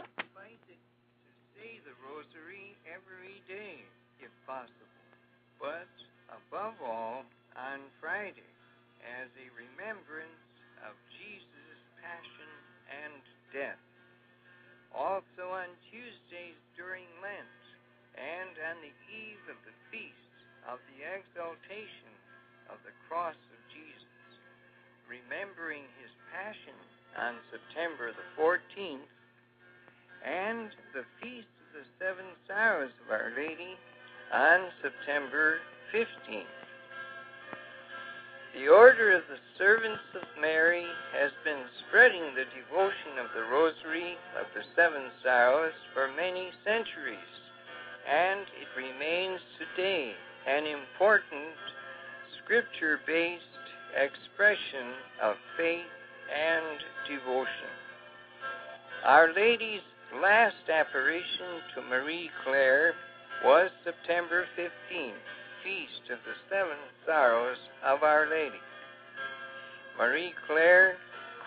invited to say the rosary every day, if possible, but above all on Friday as a remembrance of Jesus' passion and death. Also on Tuesdays during Lent and on the eve of the feast of the exaltation of the cross of Jesus, remembering his passion on September the 14th and the feast of the seven sorrows of Our Lady on September 15th. The Order of the Servants of Mary has been spreading the devotion of the Rosary of the Seven Sorrows for many centuries, and it remains today an important scripture based expression of faith and devotion. Our Lady's last apparition to Marie Claire was September 15th feast of the seven sorrows of Our Lady. Marie Claire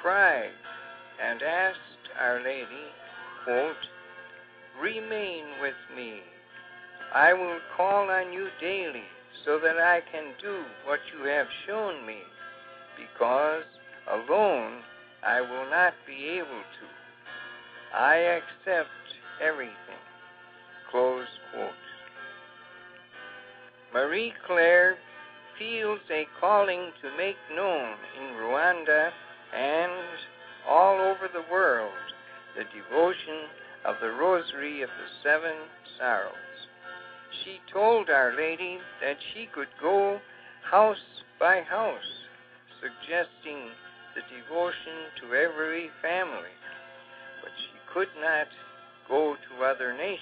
cried and asked Our Lady, quote, Remain with me. I will call on you daily so that I can do what you have shown me, because alone I will not be able to. I accept everything. Close quote. Marie Claire feels a calling to make known in Rwanda and all over the world the devotion of the Rosary of the Seven Sorrows. She told Our Lady that she could go house by house, suggesting the devotion to every family, but she could not go to other nations.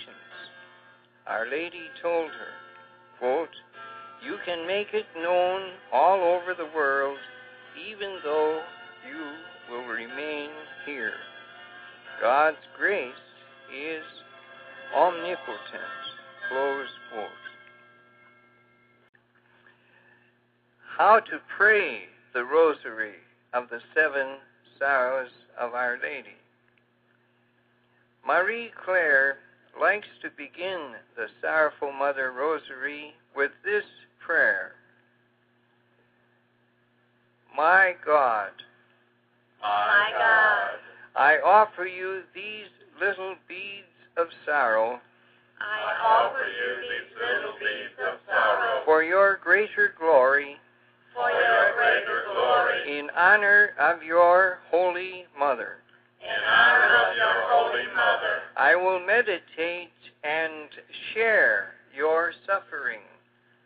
Our Lady told her, quote, You can make it known all over the world, even though you will remain here. God's grace is omnipotent. Close quote. How to pray the Rosary of the Seven Sorrows of Our Lady. Marie Claire likes to begin the Sorrowful Mother Rosary with this prayer. My God, My God, I offer you these little beads of sorrow. I offer you these little beads of sorrow. For your greater glory. For your greater glory. In honor of your Holy Mother. In honor of your Holy Mother. I will meditate and share your suffering.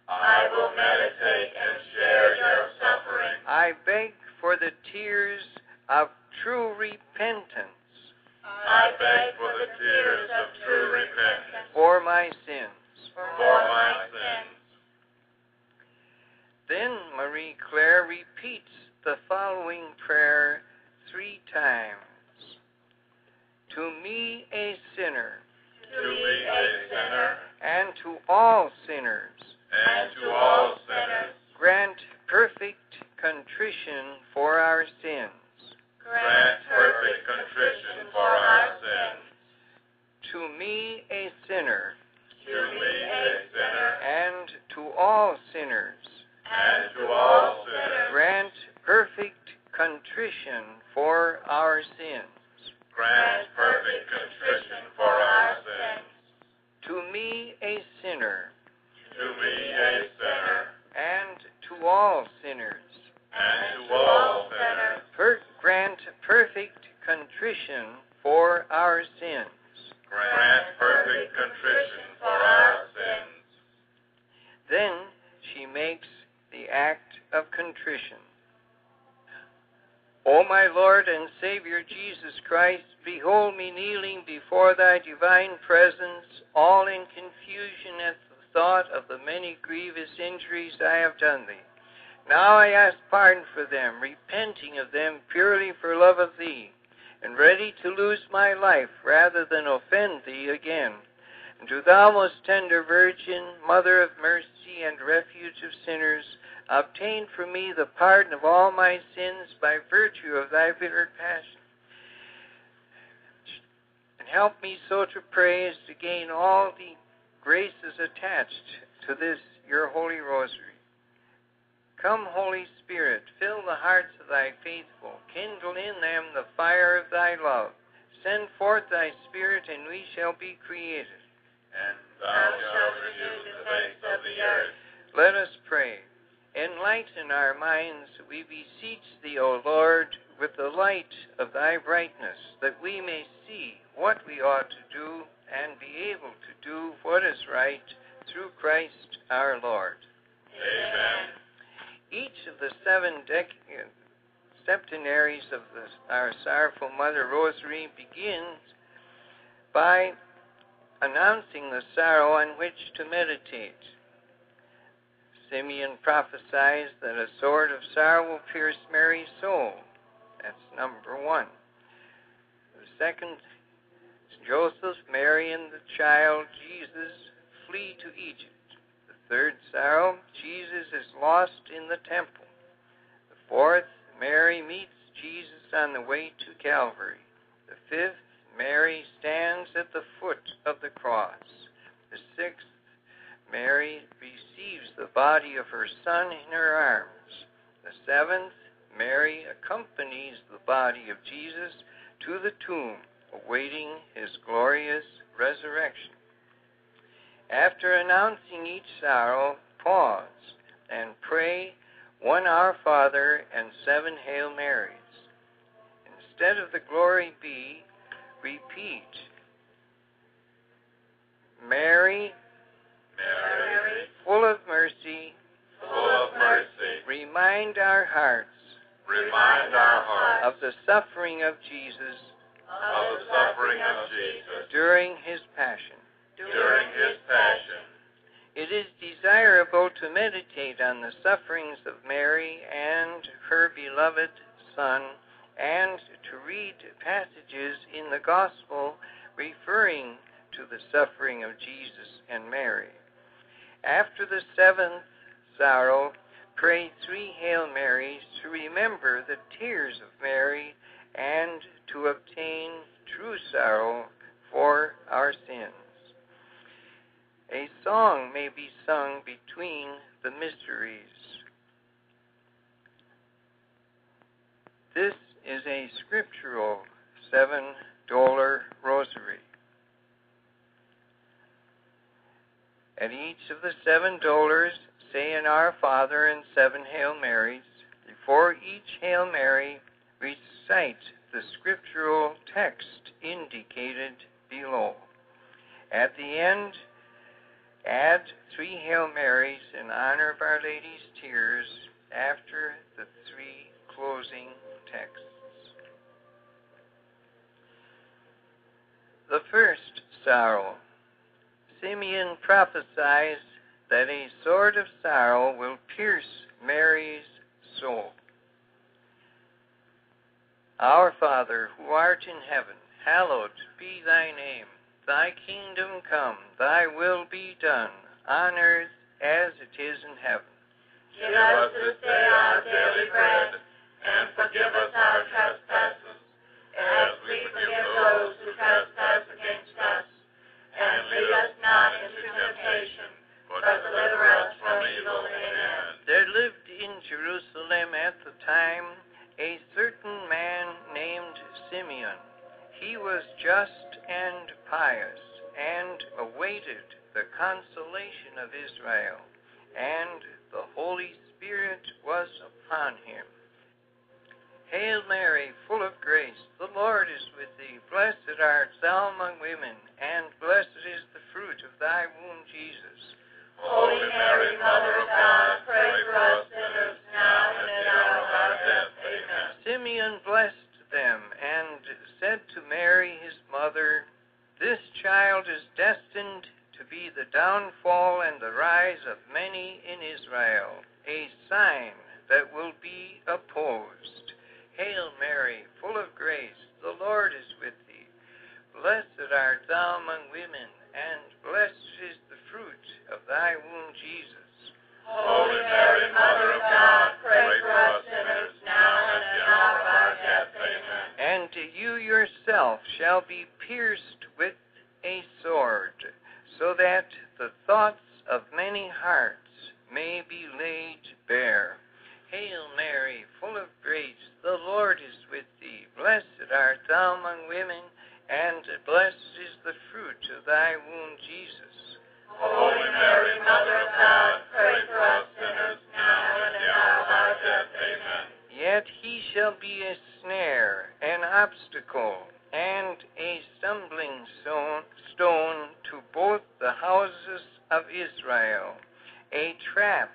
I will meditate and share your suffering. I beg for the tears of true repentance I beg for the tears of true repentance for my sins. for my sins. Then Marie Claire repeats the following prayer three times. To me, a sinner, To me, a sinner, and to all sinners, and to all sinners, grant perfect contrition for our sins. grant perfect contrition for our sins. To me, a sinner, To me, a sinner, and to all sinners, and to all sinners, grant perfect contrition for our sins. Grant perfect contrition for our sins. To me, a sinner, To me, a sinner, and to all sinners, and to all sinners, per- grant perfect contrition for our sins. grant perfect contrition for our sins. Then she makes the act of contrition. O my Lord and Savior Jesus Christ, behold me kneeling before thy divine presence, all in confusion at the thought of the many grievous injuries I have done thee. Now I ask pardon for them, repenting of them purely for love of thee, and ready to lose my life rather than offend thee again. And to thou, most tender Virgin, Mother of mercy and refuge of sinners, obtain for me the pardon of all my sins by virtue of thy bitter passion. And help me so to pray as to gain all the graces attached to this your holy rosary. Come, Holy Spirit, fill the hearts of thy faithful, kindle in them the fire of thy love. Send forth thy Spirit, and we shall be created. And thou shalt renew the face of the earth. Let us pray. Enlighten our minds, we beseech thee, O Lord, with the light of thy brightness, that we may see what we ought to do and be able to do what is right through Christ our Lord. Amen. Each of the seven dec- septenaries of the, our Sorrowful Mother Rosary begins by announcing the sorrow on which to meditate. Simeon prophesies that a sword of sorrow will pierce Mary's soul. That's number one. The second, is Joseph, Mary, and the child Jesus flee to Egypt. The third sorrow, Jesus is lost in the temple. The fourth, Mary meets Jesus on the way to Calvary. The fifth, Mary stands at the foot of the cross. The sixth, Mary receives the body of her son in her arms. The seventh, Mary accompanies the body of Jesus to the tomb, awaiting his glorious resurrection. After announcing each sorrow, pause and pray one Our Father and seven Hail Marys. Instead of the Glory Be, repeat Mary, Mary, full of mercy, full of mercy, remind our hearts remind our hearts of the suffering of Jesus of the suffering of Jesus during his passion. during his passion. It is desirable to meditate on the sufferings of Mary and her beloved Son, and to read passages in the Gospel referring to the suffering of Jesus and Mary. After the seventh sorrow, pray three Hail Marys to remember the tears of Mary and to obtain true sorrow for our sins. A song may be sung between the mysteries. This is a scriptural seven dolor rosary. At each of the seven dolors, say an Our Father and seven Hail Marys. Before each Hail Mary, recite the scriptural text indicated below. At the end, add three Hail Marys in honor of Our Lady's tears after the three closing texts. The first sorrow. Simeon prophesies that a sword of sorrow will pierce Mary's soul. Our Father, who art in heaven, hallowed be thy name. Thy kingdom come, thy will be done, on earth as it is in heaven. Give us this day our daily bread, and forgive us our trespasses, as we forgive those who trespass against us. And lead us not into temptation, but deliver us from evil. Amen. There lived in Jerusalem at the time a certain man named Simeon. He was just and pious, and awaited the consolation of Israel, and the Holy Spirit was upon him. Hail Mary, full of grace, the Lord is with thee. Blessed art thou among women, and blessed is the fruit of thy womb, Jesus. Holy Mary, Mother of God, pray for us sinners now and at the hour of our death. Amen. Simeon blessed them and said to Mary, his mother, This child is destined to be the downfall and the rise of many in Israel, a sign that will be opposed. Hail Mary, full of grace, the Lord is with thee. Blessed art thou among women, and blessed is the fruit of thy womb, Jesus. Holy Mary, Mother of God, pray for us sinners now and at the hour of our death. Amen. And to you yourself shall be pierced with a sword, so that the thoughts of many hearts may be laid bare. Hail Mary, full of grace, the Lord is with thee. Blessed art thou among women, and blessed is the fruit of thy womb, Jesus. Holy Mary, Mother of God, pray for us sinners now and at the hour of our death. Amen. Yet he shall be a snare, an obstacle, and a stumbling stone, stone to both the houses of Israel, a trap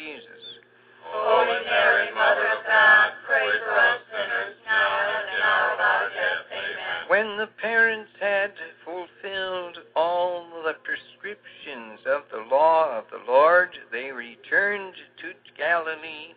Jesus. Holy Mary, Mother of God, pray for us sinners now and at the hour of our death. Amen. When the parents had fulfilled all the prescriptions of the law of the Lord, they returned to Galilee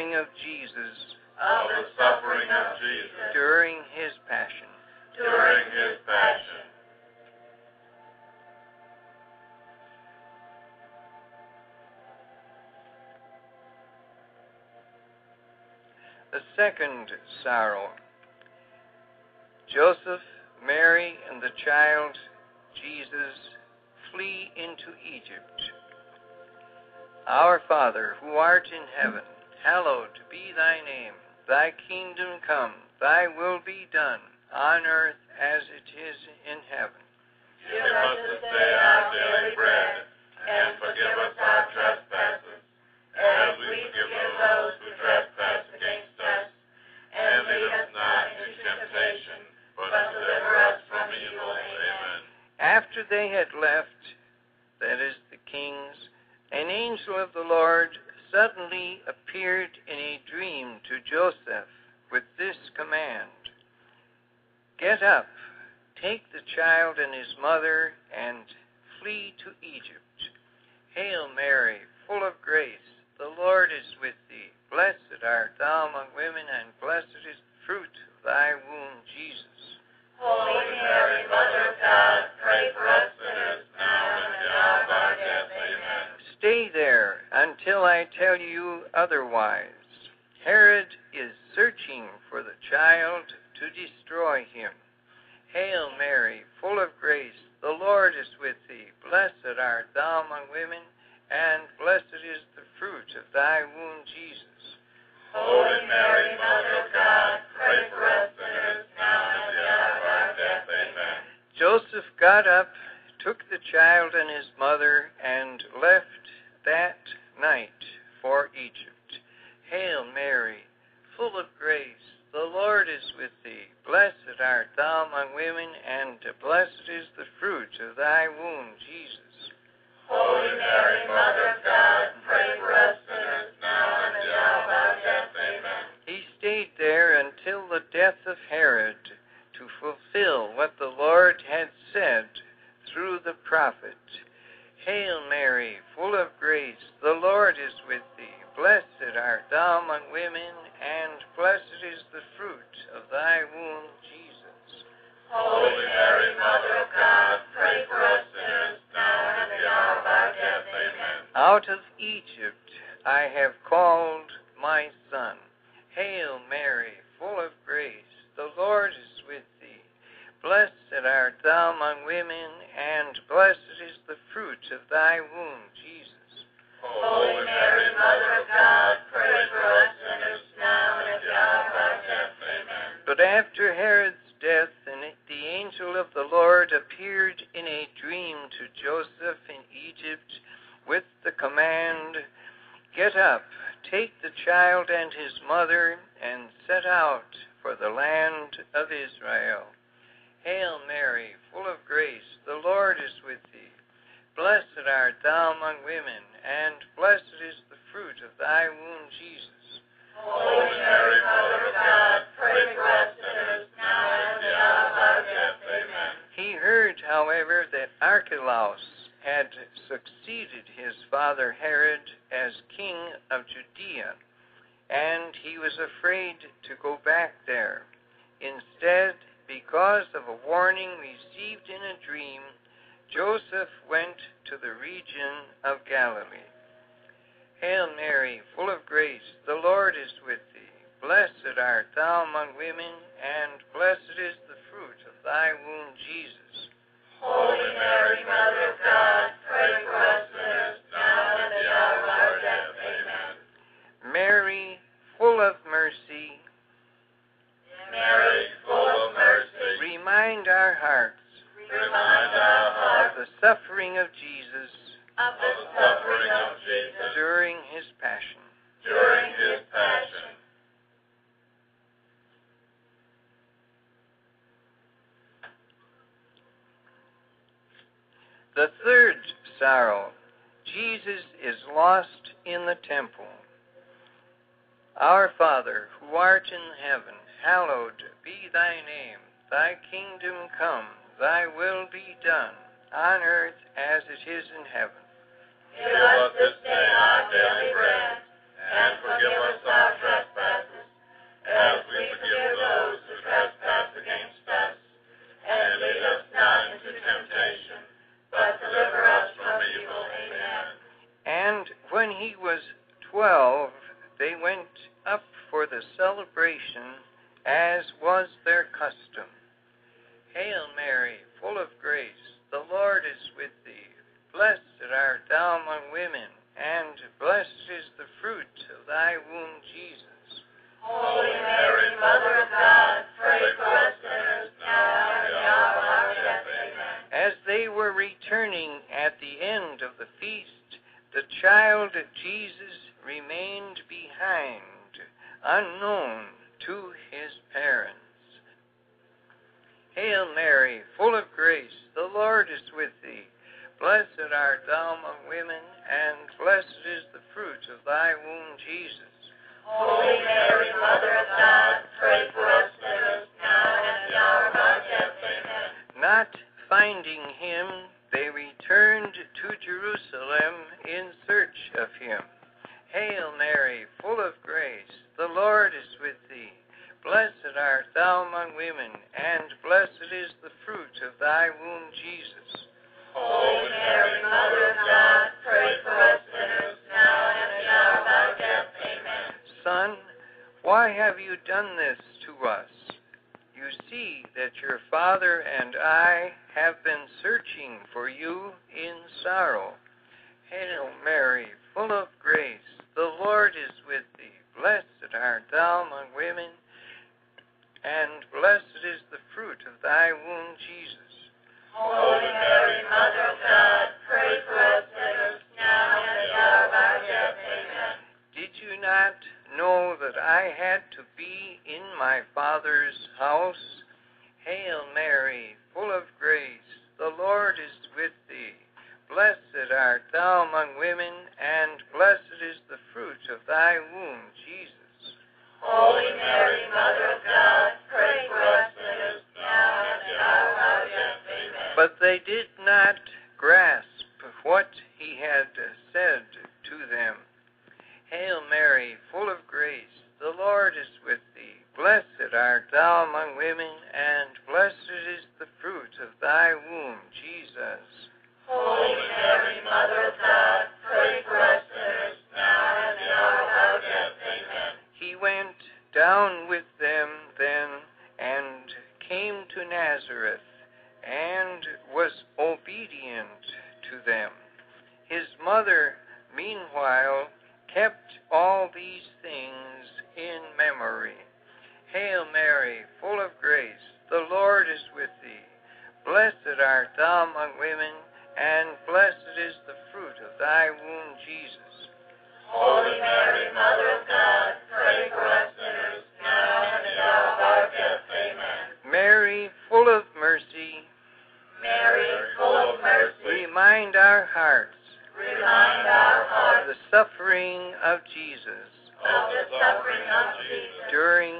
suffering of Jesus of the suffering of Jesus during his passion. during his passion. The second sorrow. Joseph, Mary, and the child Jesus flee into Egypt. Our Father, who art in heaven, hallowed be thy name. Thy kingdom come, thy will be done, on earth as it is in heaven. Give us this day our daily bread, and forgive us our trespasses, as we forgive those who trespass against us. And lead us not into temptation, but deliver us from evil. Amen. After they had left, that is, the kings, an angel of the Lord suddenly appeared in a dream to Joseph with this command Get up, take the child and his mother, and flee to Egypt. Hail Mary, full of grace, the Lord is with thee. Blessed art thou among women, and blessed is the fruit of thy womb, Jesus. Holy Mary, Mother of God, pray for us sinners now and at the hour of our death. Amen. Stay there until I tell you otherwise. Herod is searching for the child to destroy him. Hail Mary, full of grace, the Lord is with thee. Blessed art thou among women, and blessed is the fruit of thy womb, Jesus. Holy Mary, Mother of God, pray for us sinners now and at the hour of our death. Amen. Joseph got up, took the child and his mother, and left that night for Egypt. Hail Mary, full of grace, the Lord is with thee. Blessed art thou among women, and blessed is the fruit of thy womb, Jesus. Holy Mary, Mother of God, pray for us sinners now and at the hour of our death. Amen. He stayed there until the death of Herod to fulfill what the Lord had said through the prophet Hail Mary, full of grace, the Lord is with thee. Blessed art thou among women, and blessed is the fruit of thy womb, Jesus. Holy Mary, Mother of God, pray for us sinners, now and at the hour of our death. Amen. Out of Egypt I have called my son. Hail Mary, full of grace, the Lord is with thee. Blessed art thou among women, and blessed is the fruit of thy womb, Jesus. Holy Mary, Mother of God, pray for us sinners, now and at the hour of our death. Amen. But after Herod's death, and the angel of the Lord appeared in a dream to Joseph in Egypt with the command, Get up, take the child and his mother, and set out for the land of Israel. Of Jesus of the suffering of Jesus during his passion. during his passion. The third sorrow, Jesus is lost in the temple. Our Father, who art in heaven, hallowed be thy name. Thy kingdom come, thy will be done, on earth as it is in heaven. Give us this day our daily bread, and forgive us our trespasses, as we forgive those who trespass against us. And lead us not into temptation, but deliver us from evil. Amen. And when he was twelve, they went up for the celebration, as was their custom. Hail Mary, full of grace, the Lord is with thee. Blessed art thou among women, and blessed is the fruit of thy womb, Jesus. Holy Mary, Mother of God, pray for us sinners, now and at the hour of our death. Amen. As they were returning at the end of the feast, the child Jesus remained behind, unknown to his parents. Hail Mary, full of grace, the Lord is with thee. Blessed art thou among women, and blessed is the fruit of thy womb, Jesus. Holy Mary, Mother of God, pray for us sinners, now and at the hour of our death. Amen. Not finding him, they returned to Jerusalem in search of him. Hail Mary, full of grace, the Lord is with thee. Blessed art thou among women, and blessed is the fruit of thy womb, Jesus. Holy Mary, Mother of God, pray for us sinners, now and at the hour of our death. Amen. Son, why have you done this to us? You see that your father and I have been searching for you in sorrow. Hail Mary, full of grace, the Lord is with thee. Blessed art thou among women, and blessed is the fruit of thy womb, Jesus. Holy Mary, Mother of God, pray for us sinners, now and at the hour of our death. Amen. Did you not know that I had to be in my Father's house? Hail Mary, full of grace, the Lord is with thee. Blessed art thou among women, and blessed is the fruit of thy womb, Jesus. Holy Mary, Mother of God, did not grasp what he had said to them Hail Mary, full of grace, the Lord is with thee. Blessed art thou among women, our hearts. Remind our of the suffering of Jesus. Of the suffering of Jesus. During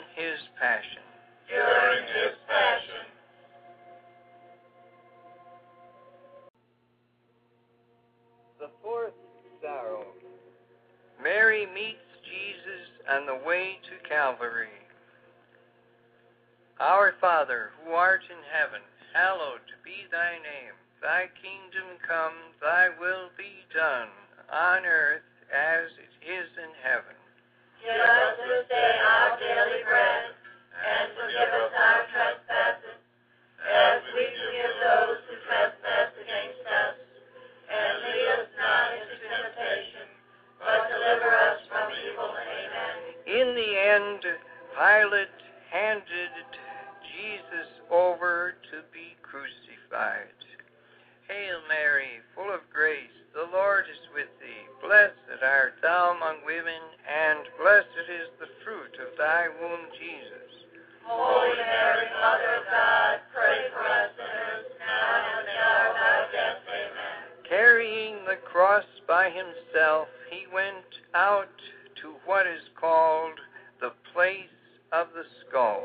by himself, he went out to what is called the place of the skull.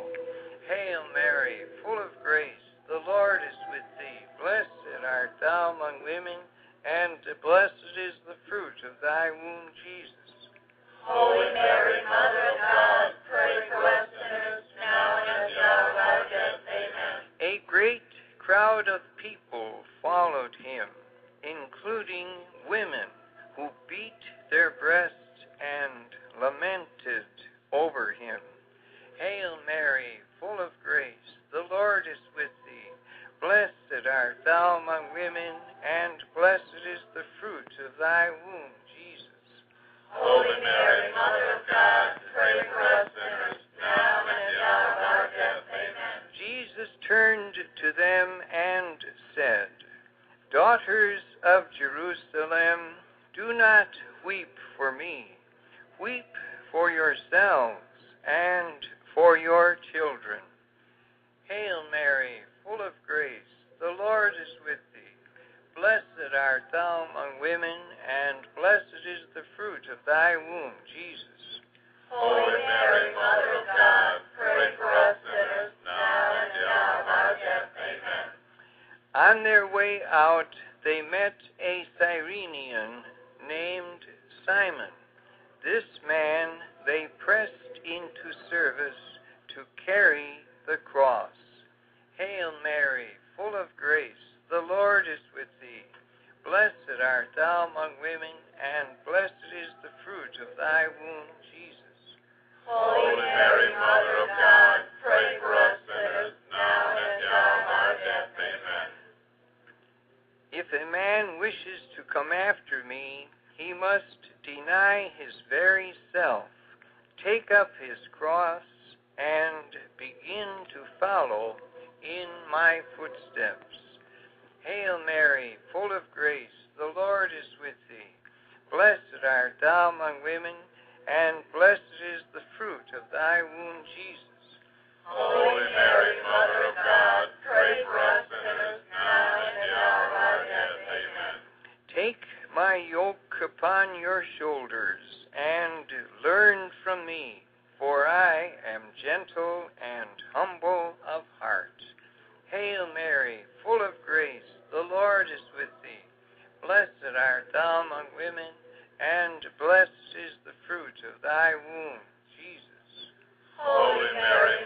Hail Mary, full of grace, the Lord is with thee. Blessed art thou among women, and blessed is the fruit of thy womb, Jesus. Holy Mary, Mother of God, pray for us sinners, now and at the hour of our death. Amen. A great crowd of people followed him, including women their and lamented over him. Hail Mary, full of grace, the Lord is with thee. Blessed art thou among women, and blessed is the fruit of thy womb, Jesus. Holy Mary, Mother of God, pray for us sinners, now and at the hour of our death. Amen. Jesus turned to them and said, Daughters of Jerusalem, do not weep for me. Weep for yourselves and for your children. Hail Mary, full of grace, the Lord is with thee. Blessed art thou among women, and blessed is the fruit of thy womb, Jesus. Holy Mary, Mother of God, pray for us sinners, now and at the hour of our death. Amen. On their way out, they met I am gentle and humble of heart. Hail Mary, full of grace, the Lord is with thee. blessed art thou among women, and blessed is the fruit of thy womb, Jesus. Holy Mary,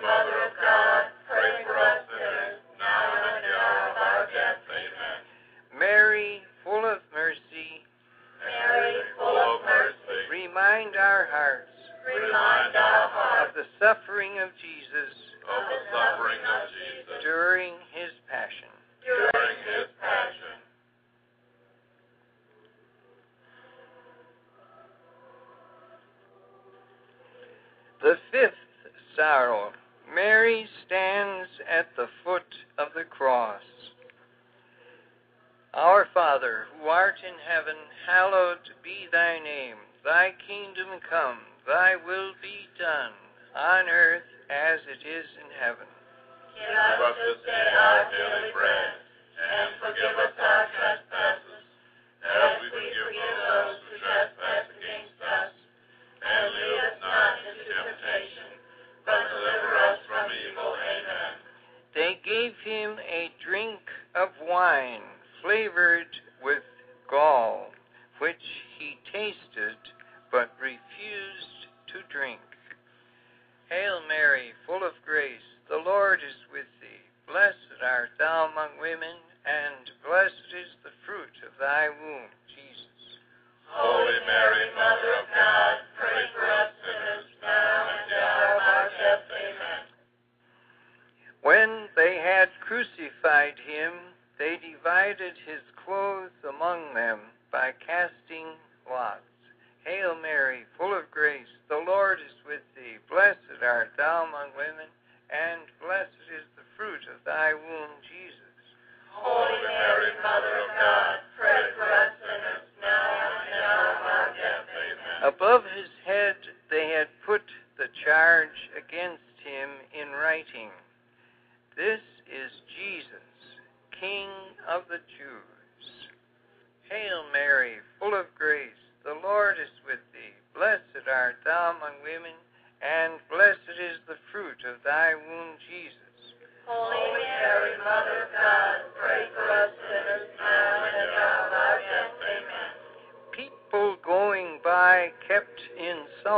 the suffering of Jesus of the suffering of Jesus during his passion. during his passion. The fifth sorrow. Mary stands at the foot of the cross. Our Father, who art in heaven, hallowed be thy name. Thy kingdom come, thy will be done, on earth as it is in heaven. Give us this day our daily bread, and forgive us our trespasses, as we forgive those who trespass against us. And lead us not into temptation, but deliver us from evil. Amen. They gave him a drink of wine flavored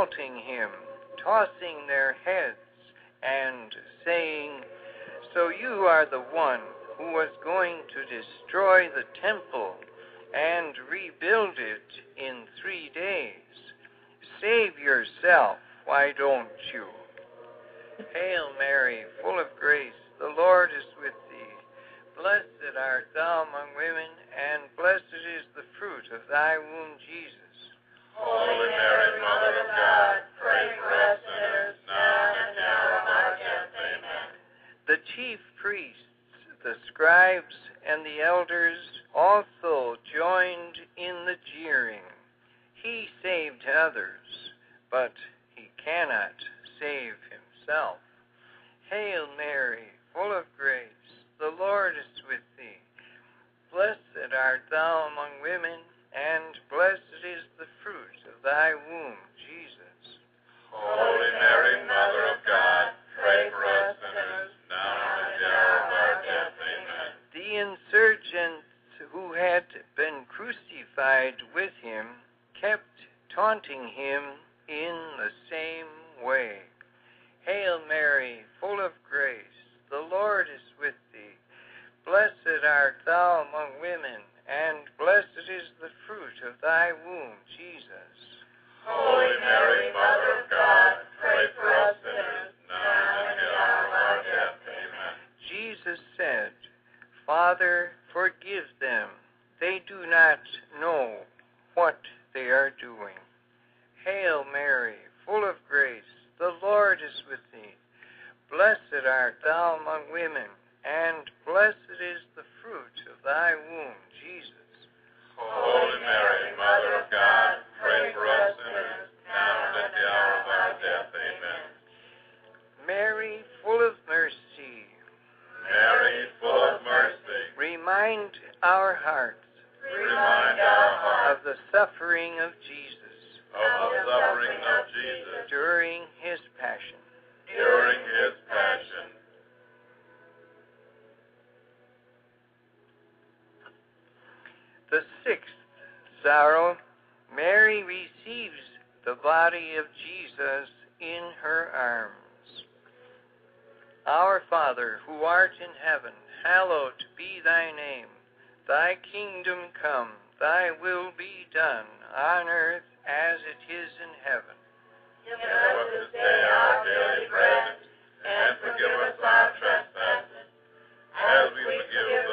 insulting him, tossing their heads, and saying, So you are the one who was going to destroy the temple and rebuild it in three days. Save yourself, why don't you? Hail Mary, full of grace, the Lord is with thee. Blessed art thou among women, and blessed is the fruit of thy womb, Jesus. The chief priests, the scribes, and the elders also joined in the jeering. He saved others, but he cannot save himself. Hail Mary, full of grace, the Lord is with thee. Blessed art thou among women, and blessed is the fruit of thy womb, Jesus. Holy Mary, Mother of God, pray for us sinners, now and at the hour of our death. Amen. The insurgents who had been crucified with him kept taunting him in the same way. Hail Mary, full of grace, the Lord is with thee. Blessed art thou among women, and blessed is the fruit of thy womb, Jesus. Holy Mary, Mother of God, pray for us sinners, now and at the hour of our death. Amen. Jesus said, Father, forgive them. They do not know what they are doing. Hail Mary, full of grace, the Lord is with thee. Blessed art thou among women, and blessed is the fruit of thy womb, Jesus. Holy Mary, Mother of God, pray for us sinners, now and at the hour of our death. Amen. Mary, full of mercy, Mary, full of mercy, remind our hearts remind our hearts of the suffering of Jesus of the suffering of Jesus during his passion. during his passion. sixth sorrow, Mary receives the body of Jesus in her arms. Our Father, who art in heaven, hallowed be thy name. Thy kingdom come, thy will be done, on earth as it is in heaven. Give us this day our daily bread, and forgive us our trespasses, as we forgive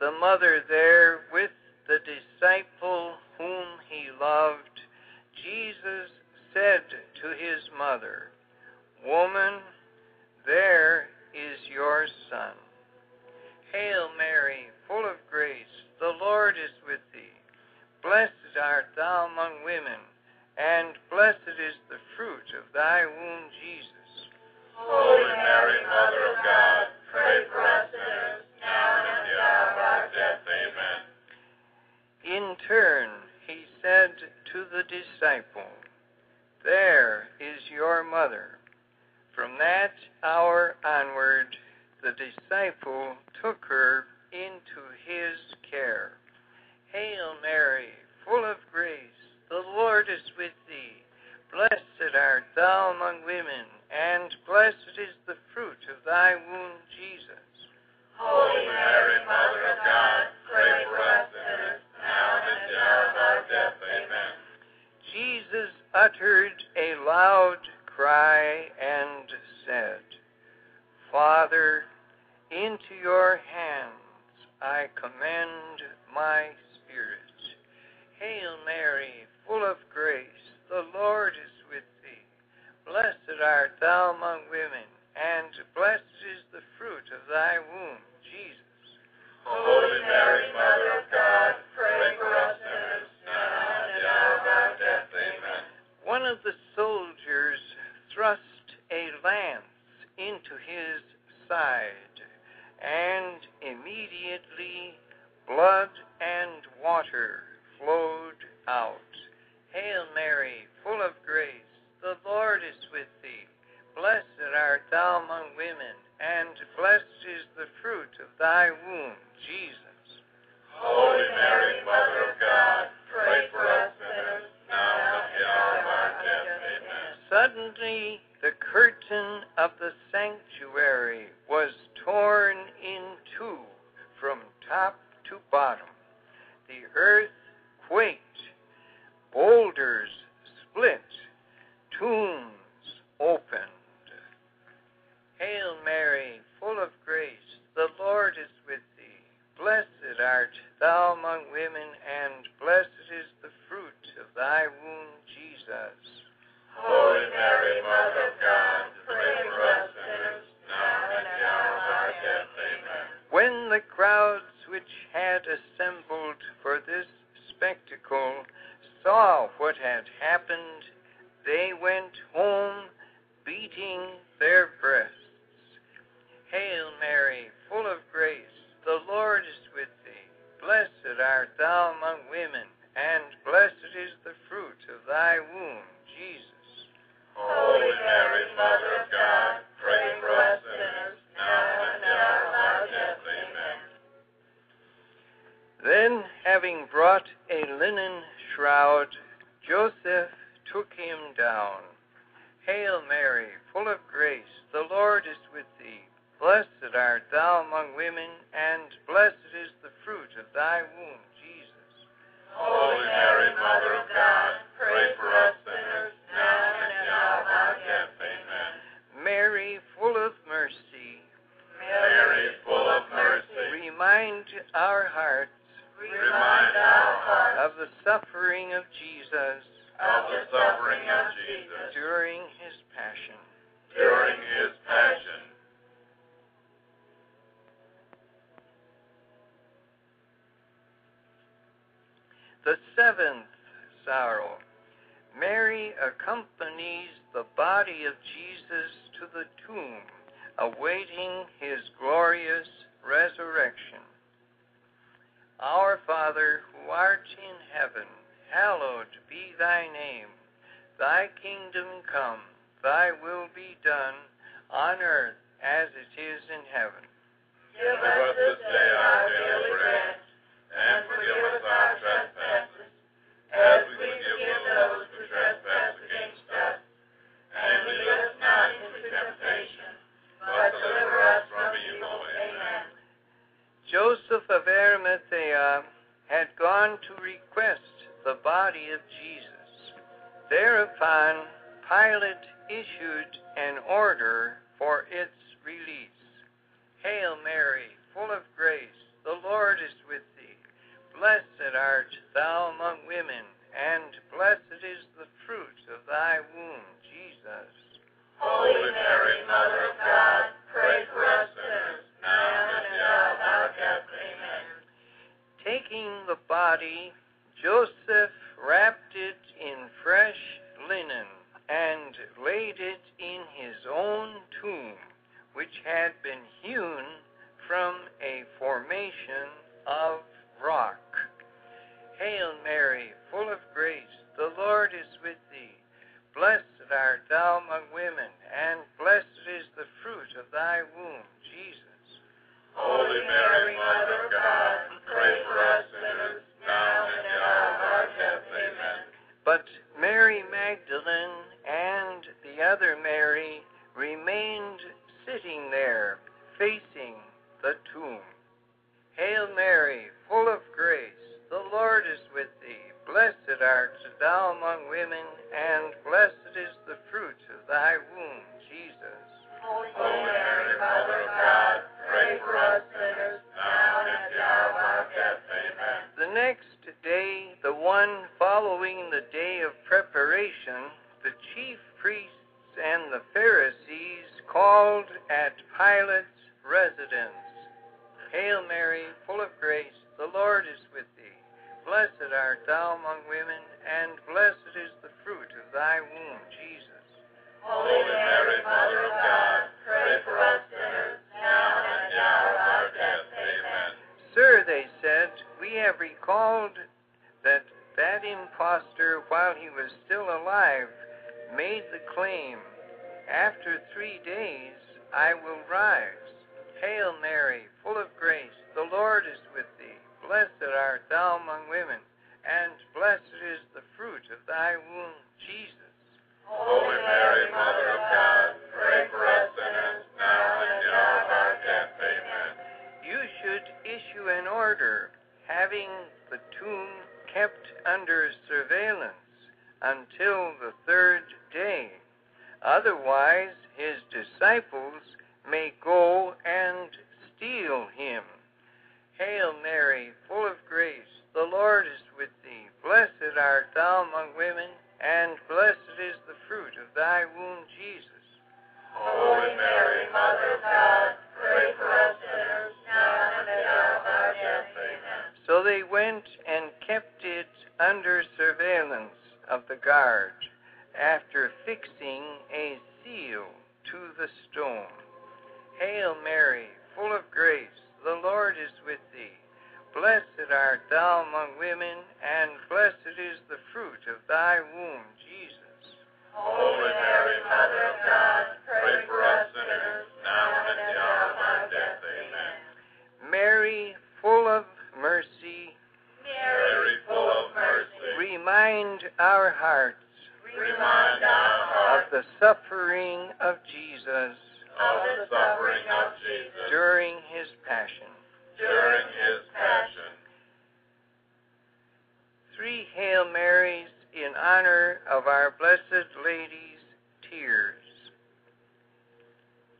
the mother there with the disciple whom he loved, Jesus said to his mother, Woman, there is your son. Hail Mary, full of grace, the Lord is with thee. Blessed art thou among women, and blessed is the fruit of thy womb, Jesus. Holy Mary, Mother of God, pray for us sinners in turn, he said to the disciple, There is your mother. From that hour onward, the disciple took her into his care. Hail Mary, full of grace, the Lord is with thee. Blessed art thou among Suddenly, the curtain of the sanctuary was torn in two from top to bottom. The earth quaked full of Joseph of Arimathea had gone to request the body of Jesus. Thereupon, Pilate issued an order for its release. Hail Mary, full of grace, the Lord is with thee. Blessed art thou among women, and blessed is the fruit of thy womb, Jesus. Holy Mary, Mother of God, pray for us sinners, now Taking the body, Joseph wrapped it in fresh linen and laid it in his own tomb, which had been hewn from a formation of rock. Hail Mary, full of grace, the Lord is with thee. Blessed art thou among women, and blessed is the fruit of thy womb, Jesus. Holy Mary, Mother of God, pray for us sinners, now and at hour of death. Amen. But Mary Magdalene and the other Mary remained sitting there, facing the tomb. Hail Mary, full of grace, the Lord is with thee. Blessed art thou among women, until the third day. Otherwise, his disciples may go and steal him. Hail Mary, full of grace, the Lord is with thee. Blessed art thou among women, and blessed is the fruit of thy womb, Jesus. Holy Mary, Mother of God, pray for us sinners, now and at the hour of our death. Amen. So they went and kept it under surveillance of the guard, after fixing a seal to the stone. Hail Mary, full of grace, the Lord is with thee. Blessed art thou among women, and blessed is the fruit of thy womb, Jesus. Holy Mary, Mother of God, pray for us sinners, now and at the hour of our death. Amen. Mary, full of mercy, Mary, full of mercy, remind our hearts remind our of the suffering of Jesus of the suffering of Jesus during his passion. during his passion. Three Hail Marys in honor of our Blessed Lady's tears.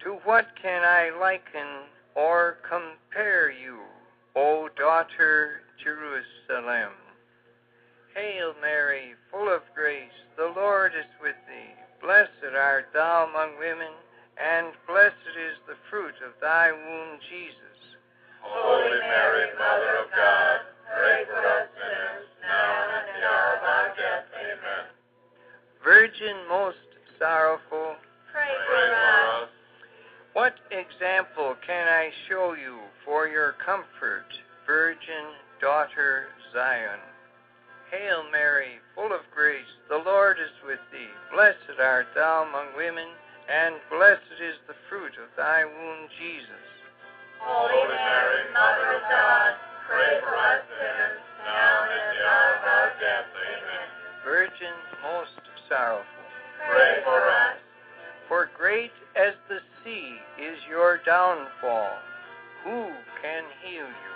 To what can I liken or compare you, O daughter Jerusalem? Hail Mary, full of grace, the Lord is with thee. Blessed art thou among women, and blessed is the fruit of thy womb, Jesus. Holy Mary, Mother of God, pray for us sinners, now and at the hour of our death. Amen. Virgin most sorrowful, Pray for us. What example can I show you for your comfort, Virgin Daughter Zion? Hail Mary, full of grace, the Lord is with thee. Blessed art thou among women, and blessed is the fruit of thy womb, Jesus. Holy Mary, Mother of God, pray for us sinners, now and at the hour of our death. Amen. Virgin most sorrowful. Pray for us. For great as the sea is your downfall, who can heal you?